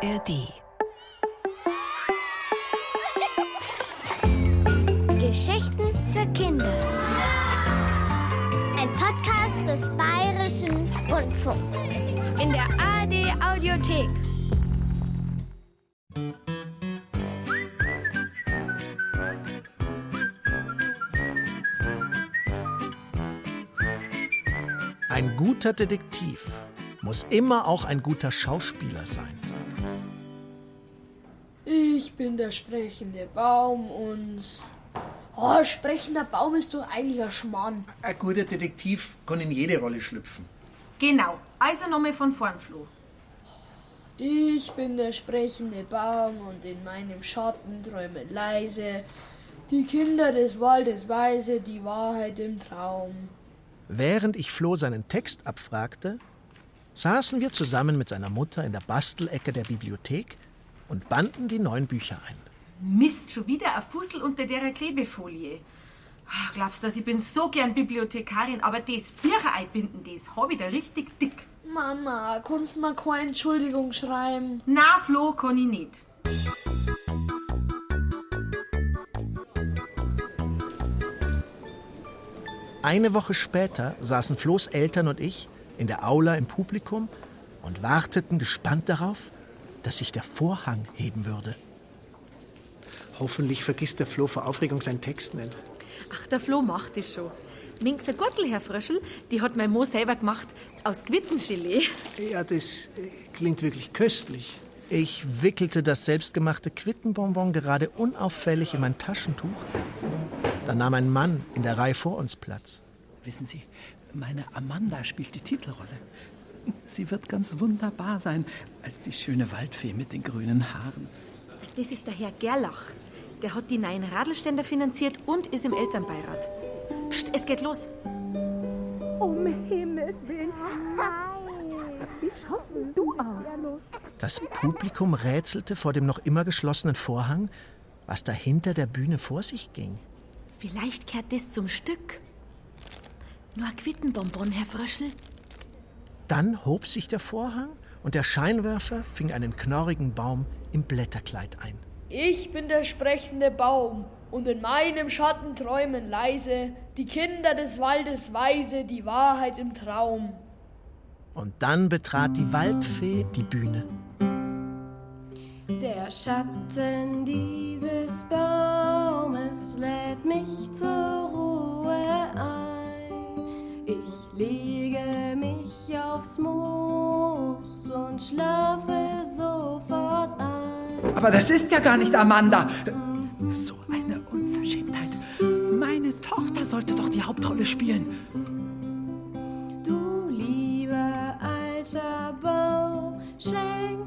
ARD. Geschichten für Kinder. Ein Podcast des Bayerischen Rundfunks. In der ARD Audiothek. Ein guter Detektiv muss immer auch ein guter Schauspieler sein. Ich bin der sprechende Baum und. Oh, sprechender Baum ist doch eigentlich ein Schmarrn. Ein guter Detektiv kann in jede Rolle schlüpfen. Genau, also nochmal von vorn, Flo. Ich bin der sprechende Baum und in meinem Schatten träumen leise die Kinder des Waldes weise die Wahrheit im Traum. Während ich Flo seinen Text abfragte, saßen wir zusammen mit seiner Mutter in der Bastelecke der Bibliothek und banden die neuen Bücher ein. Mist, schon wieder ein Fussel unter der Klebefolie. Glaubst du, ich bin so gern Bibliothekarin, aber das Bücher einbinden, das hab ich da richtig dick. Mama, kannst du mal keine Entschuldigung schreiben? Na, Flo, kann ich nicht. Eine Woche später saßen Flo's Eltern und ich in der Aula im Publikum und warteten gespannt darauf, dass sich der Vorhang heben würde. Hoffentlich vergisst der Flo vor Aufregung seinen Text nicht. Ach, der Flo macht es schon. Minks Gürtel, Herr Fröschel, die hat mein Mo selber gemacht aus Quittengelee. Ja, das äh, klingt wirklich köstlich. Ich wickelte das selbstgemachte Quittenbonbon gerade unauffällig in mein Taschentuch. Da nahm ein Mann in der Reihe vor uns Platz. Wissen Sie, meine Amanda spielt die Titelrolle. Sie wird ganz wunderbar sein als die schöne Waldfee mit den grünen Haaren. Das ist der Herr Gerlach. Der hat die neuen Radlständer finanziert und ist im Elternbeirat. Psst, es geht los. Um Himmels Willen. Wie schaust denn du aus? Das Publikum rätselte vor dem noch immer geschlossenen Vorhang, was da hinter der Bühne vor sich ging. Vielleicht kehrt das zum Stück. Nur ein Quittenbonbon, Herr Fröschel. Dann hob sich der Vorhang und der Scheinwerfer fing einen knorrigen Baum im Blätterkleid ein. Ich bin der sprechende Baum und in meinem Schatten träumen leise die Kinder des Waldes weise die Wahrheit im Traum. Und dann betrat die Waldfee die Bühne. Der Schatten dieses Baumes lädt mich zur Ruhe ein. Ich lege aufs Moos und schlafe sofort ein. Aber das ist ja gar nicht Amanda. So eine Unverschämtheit. Meine Tochter sollte doch die Hauptrolle spielen. Du lieber alter Baum, schenk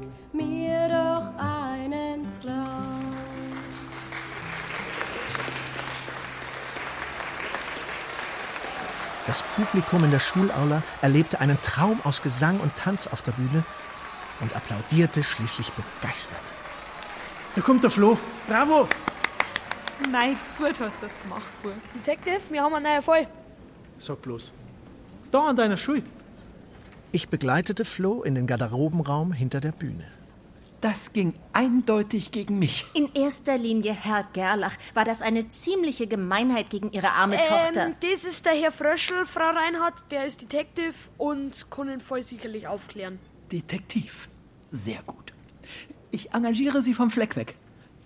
Das Publikum in der Schulaula erlebte einen Traum aus Gesang und Tanz auf der Bühne und applaudierte schließlich begeistert. Da kommt der Flo. Bravo! Nein, gut hast du das gemacht, Bub. Detective, wir haben einen neuen Fall. Sag bloß. Da an deiner Schule. Ich begleitete Flo in den Garderobenraum hinter der Bühne. Das ging eindeutig gegen mich. In erster Linie, Herr Gerlach, war das eine ziemliche Gemeinheit gegen Ihre arme Tochter. Ähm, das ist der Herr Fröschel, Frau Reinhardt, der ist Detective und kann den Fall sicherlich aufklären. Detektiv. Sehr gut. Ich engagiere Sie vom Fleck weg.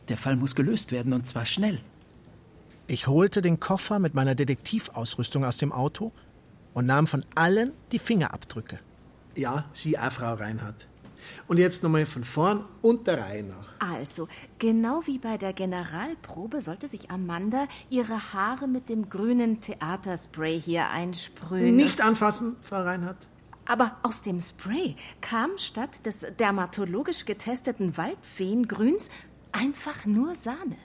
Der Fall muss gelöst werden und zwar schnell. Ich holte den Koffer mit meiner Detektivausrüstung aus dem Auto und nahm von allen die Fingerabdrücke. Ja, Sie auch, Frau Reinhardt. Und jetzt nochmal von vorn und der Reihe nach. Also, genau wie bei der Generalprobe sollte sich Amanda ihre Haare mit dem grünen Theaterspray hier einsprühen. Nicht anfassen, Frau Reinhardt. Aber aus dem Spray kam statt des dermatologisch getesteten Waldfeengrüns einfach nur Sahne.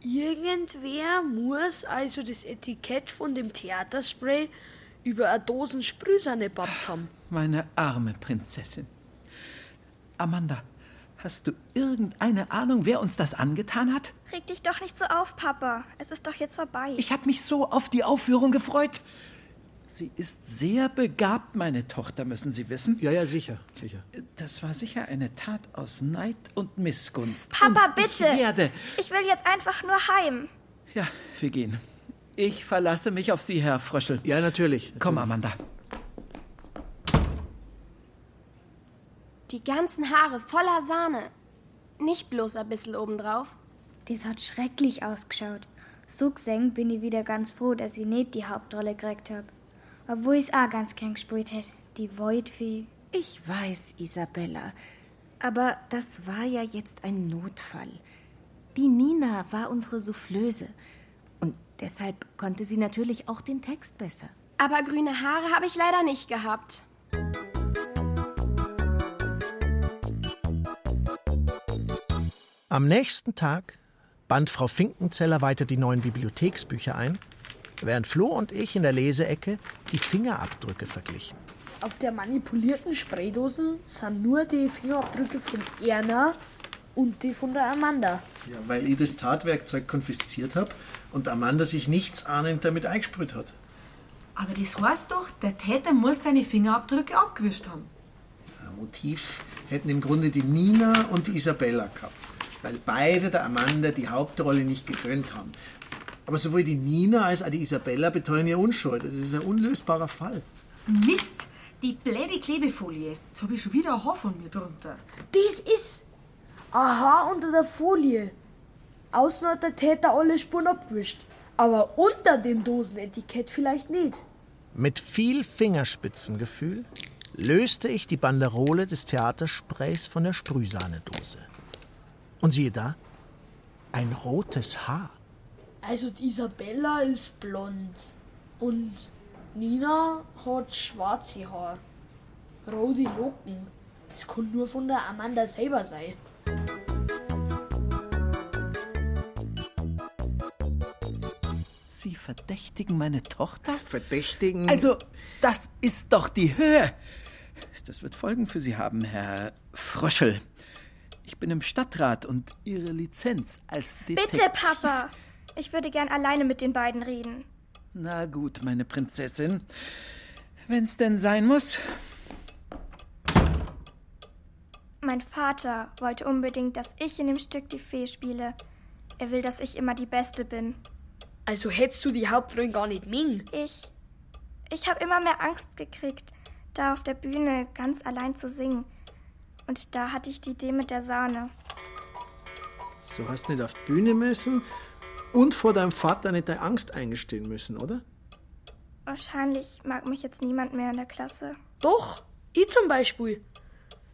Irgendwer muss also das Etikett von dem Theaterspray über eine Dosen Sprühsahne gebaut haben. Meine arme Prinzessin. Amanda, hast du irgendeine Ahnung, wer uns das angetan hat? Reg dich doch nicht so auf, Papa. Es ist doch jetzt vorbei. Ich habe mich so auf die Aufführung gefreut. Sie ist sehr begabt, meine Tochter, müssen Sie wissen. Ja, ja, sicher, sicher. Das war sicher eine Tat aus Neid und Missgunst. Papa, und bitte! Ich werde. Ich will jetzt einfach nur heim. Ja, wir gehen. Ich verlasse mich auf Sie, Herr Fröschel. Ja, natürlich. Komm, Amanda. Die ganzen Haare voller Sahne. Nicht bloß ein bisschen obendrauf. Das hat schrecklich ausgeschaut. So gesehen bin ich wieder ganz froh, dass ich nicht die Hauptrolle gekriegt habe. Obwohl ich es auch ganz gern gespielt hätte. Die Voidfee. Ich weiß, Isabella. Aber das war ja jetzt ein Notfall. Die Nina war unsere Soufflöse. Und deshalb konnte sie natürlich auch den Text besser. Aber grüne Haare habe ich leider nicht gehabt. Am nächsten Tag band Frau Finkenzeller weiter die neuen Bibliotheksbücher ein, während Flo und ich in der Leseecke die Fingerabdrücke verglichen. Auf der manipulierten Spraydose sind nur die Fingerabdrücke von Erna und die von der Amanda. Ja, weil ich das Tatwerkzeug konfisziert habe und Amanda sich nichts ahnend damit eingesprüht hat. Aber das heißt doch, der Täter muss seine Fingerabdrücke abgewischt haben. Ein Motiv hätten im Grunde die Nina und die Isabella gehabt, weil beide der Amanda die Hauptrolle nicht gegönnt haben. Aber sowohl die Nina als auch die Isabella beteuern ihre Unschuld. Das ist ein unlösbarer Fall. Mist, die bläde Klebefolie. Jetzt habe ich schon wieder ein Haar von mir drunter. Das ist Aha unter der Folie. Außen hat der Täter alle Spuren abgewischt. Aber unter dem Dosenetikett vielleicht nicht. Mit viel Fingerspitzengefühl löste ich die Banderole des Theatersprays von der Sprühsahnedose. Und siehe da, ein rotes Haar. Also die Isabella ist blond. Und Nina hat schwarze Haar. Rote Locken. Das kann nur von der Amanda selber sein. Sie verdächtigen meine Tochter? Verdächtigen? Also, das ist doch die Höhe. Das wird Folgen für Sie haben, Herr Fröschel. Ich bin im Stadtrat und Ihre Lizenz als Detektiv... Bitte, Papa. Ich würde gern alleine mit den beiden reden. Na gut, meine Prinzessin. Wenn's denn sein muss. Mein Vater wollte unbedingt, dass ich in dem Stück die Fee spiele. Er will, dass ich immer die Beste bin. Also hättest du die Hauptrolle gar nicht mögen? Ich. Ich habe immer mehr Angst gekriegt, da auf der Bühne ganz allein zu singen. Und da hatte ich die Idee mit der Sahne. So hast nicht auf die Bühne müssen und vor deinem Vater nicht deine Angst eingestehen müssen, oder? Wahrscheinlich mag mich jetzt niemand mehr in der Klasse. Doch, ich zum Beispiel.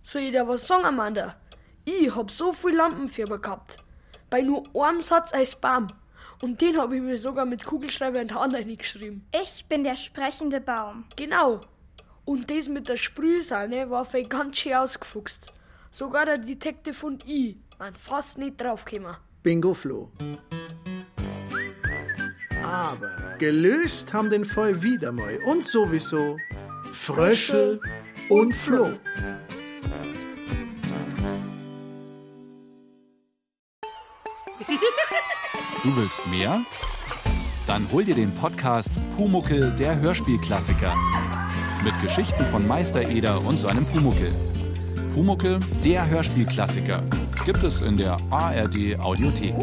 Soll ich dir was sagen, Amanda? Ich hab so viel Lampenfieber gehabt. Bei nur einem Satz als Baum. Und den habe ich mir sogar mit Kugelschreiber in die Hand geschrieben. Ich bin der sprechende Baum. Genau. Und das mit der Sprühsahne war für ganz schön ausgefuchst. Sogar der Detektiv und ich waren fast nicht draufgekommen. Bingo Flo. Aber gelöst haben den Fall wieder mal. Und sowieso Fröschel und Flo. Du willst mehr? Dann hol dir den Podcast Pumuckel, der Hörspielklassiker. Mit Geschichten von Meister Eder und seinem Pumuckel. Pumuckel, der Hörspielklassiker. Gibt es in der ARD Audiothek.